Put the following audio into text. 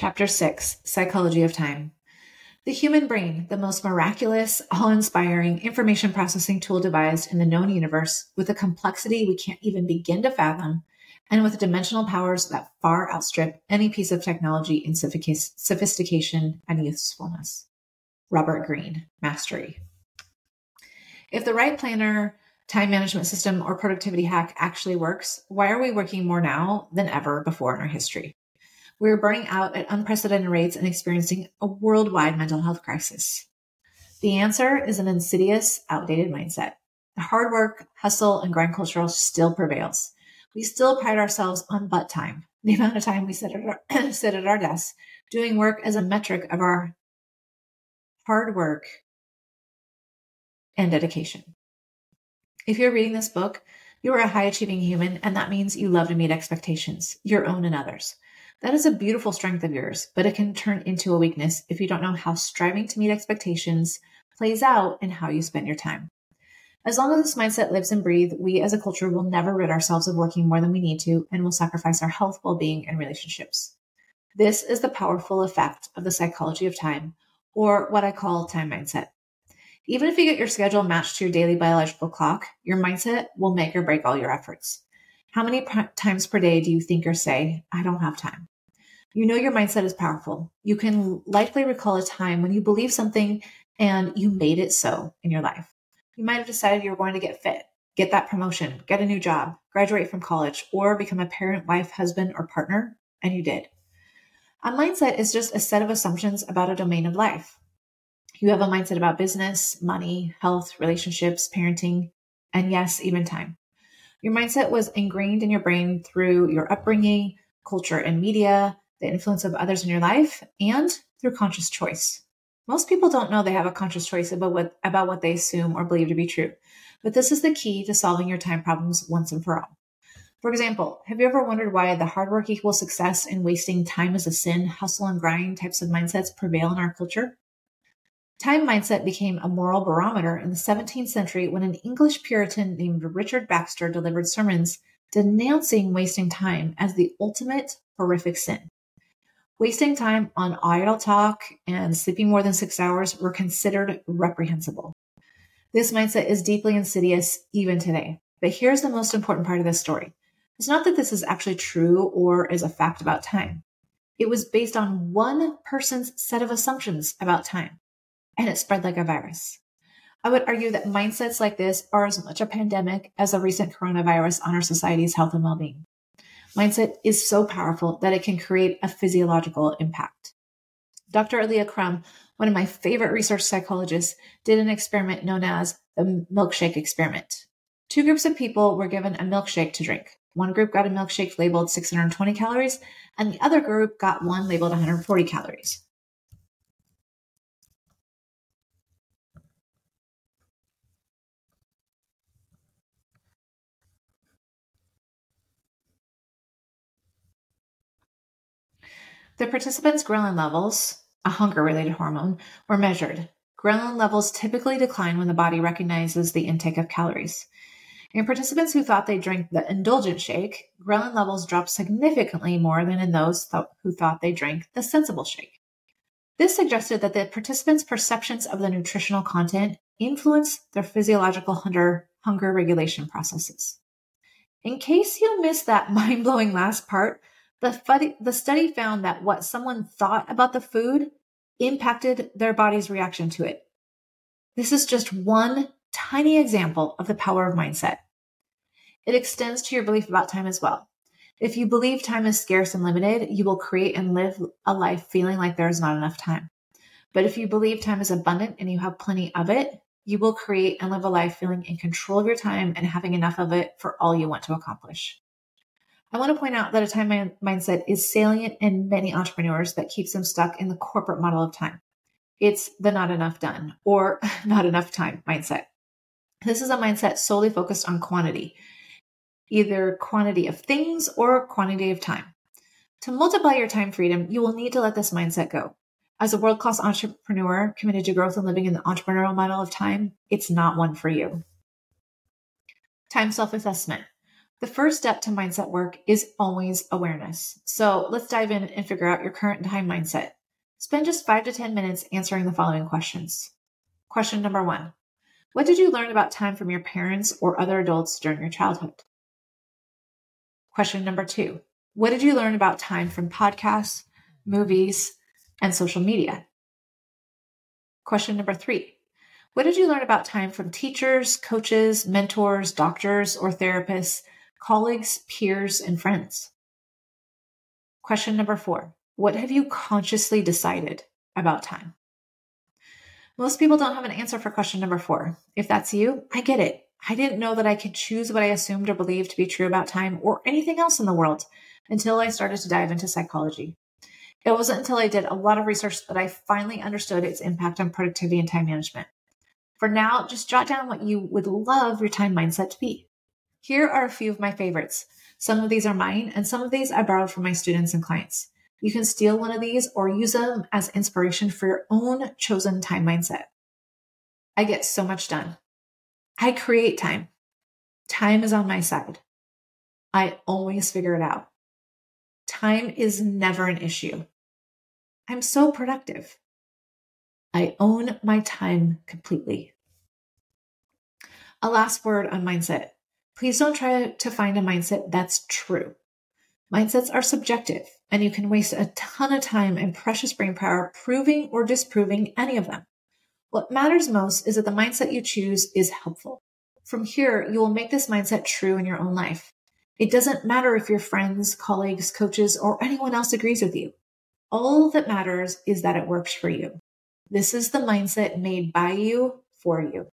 Chapter 6 Psychology of Time. The human brain, the most miraculous, awe inspiring information processing tool devised in the known universe, with a complexity we can't even begin to fathom, and with dimensional powers that far outstrip any piece of technology in sophistication and usefulness. Robert Greene, Mastery. If the right planner, time management system, or productivity hack actually works, why are we working more now than ever before in our history? We're burning out at unprecedented rates and experiencing a worldwide mental health crisis. The answer is an insidious, outdated mindset. The hard work, hustle, and grind culture still prevails. We still pride ourselves on butt time, the amount of time we sit at our, sit at our desks, doing work as a metric of our hard work and dedication. If you're reading this book, you are a high achieving human, and that means you love to meet expectations, your own and others. That is a beautiful strength of yours, but it can turn into a weakness if you don't know how striving to meet expectations plays out in how you spend your time. As long as this mindset lives and breathes, we as a culture will never rid ourselves of working more than we need to and will sacrifice our health, well being, and relationships. This is the powerful effect of the psychology of time, or what I call time mindset. Even if you get your schedule matched to your daily biological clock, your mindset will make or break all your efforts. How many times per day do you think or say, I don't have time? You know your mindset is powerful. You can likely recall a time when you believed something and you made it so in your life. You might have decided you were going to get fit, get that promotion, get a new job, graduate from college, or become a parent, wife, husband, or partner, and you did. A mindset is just a set of assumptions about a domain of life. You have a mindset about business, money, health, relationships, parenting, and yes, even time. Your mindset was ingrained in your brain through your upbringing, culture and media, the influence of others in your life, and through conscious choice. Most people don't know they have a conscious choice about what, about what they assume or believe to be true, but this is the key to solving your time problems once and for all. For example, have you ever wondered why the hard work equals success and wasting time is a sin, hustle and grind types of mindsets prevail in our culture? Time mindset became a moral barometer in the 17th century when an English Puritan named Richard Baxter delivered sermons denouncing wasting time as the ultimate horrific sin. Wasting time on idle talk and sleeping more than six hours were considered reprehensible. This mindset is deeply insidious even today. But here's the most important part of this story. It's not that this is actually true or is a fact about time. It was based on one person's set of assumptions about time and it spread like a virus. I would argue that mindsets like this are as much a pandemic as the recent coronavirus on our society's health and well being. Mindset is so powerful that it can create a physiological impact. Dr. Alia Crum, one of my favorite research psychologists, did an experiment known as the milkshake experiment. Two groups of people were given a milkshake to drink. One group got a milkshake labeled 620 calories, and the other group got one labeled 140 calories. The participants' ghrelin levels, a hunger related hormone, were measured. Ghrelin levels typically decline when the body recognizes the intake of calories. In participants who thought they drank the indulgent shake, ghrelin levels dropped significantly more than in those th- who thought they drank the sensible shake. This suggested that the participants' perceptions of the nutritional content influence their physiological hunger, hunger regulation processes. In case you missed that mind blowing last part, the, the study found that what someone thought about the food impacted their body's reaction to it. This is just one tiny example of the power of mindset. It extends to your belief about time as well. If you believe time is scarce and limited, you will create and live a life feeling like there is not enough time. But if you believe time is abundant and you have plenty of it, you will create and live a life feeling in control of your time and having enough of it for all you want to accomplish. I want to point out that a time mindset is salient in many entrepreneurs that keeps them stuck in the corporate model of time. It's the not enough done or not enough time mindset. This is a mindset solely focused on quantity, either quantity of things or quantity of time. To multiply your time freedom, you will need to let this mindset go. As a world class entrepreneur committed to growth and living in the entrepreneurial model of time, it's not one for you. Time self assessment. The first step to mindset work is always awareness. So let's dive in and figure out your current time mindset. Spend just five to 10 minutes answering the following questions. Question number one What did you learn about time from your parents or other adults during your childhood? Question number two What did you learn about time from podcasts, movies, and social media? Question number three What did you learn about time from teachers, coaches, mentors, doctors, or therapists colleagues, peers, and friends. Question number four What have you consciously decided about time? Most people don't have an answer for question number four. If that's you, I get it. I didn't know that I could choose what I assumed or believed to be true about time or anything else in the world until I started to dive into psychology. It wasn't until I did a lot of research that I finally understood its impact on productivity and time management. For now, just jot down what you would love your time mindset to be. Here are a few of my favorites. Some of these are mine, and some of these I borrowed from my students and clients. You can steal one of these or use them as inspiration for your own chosen time mindset. I get so much done. I create time. Time is on my side. I always figure it out. Time is never an issue. I'm so productive. I own my time completely. A last word on mindset. Please don't try to find a mindset that's true. Mindsets are subjective, and you can waste a ton of time and precious brain power proving or disproving any of them. What matters most is that the mindset you choose is helpful. From here, you will make this mindset true in your own life. It doesn't matter if your friends, colleagues, coaches, or anyone else agrees with you. All that matters is that it works for you. This is the mindset made by you for you.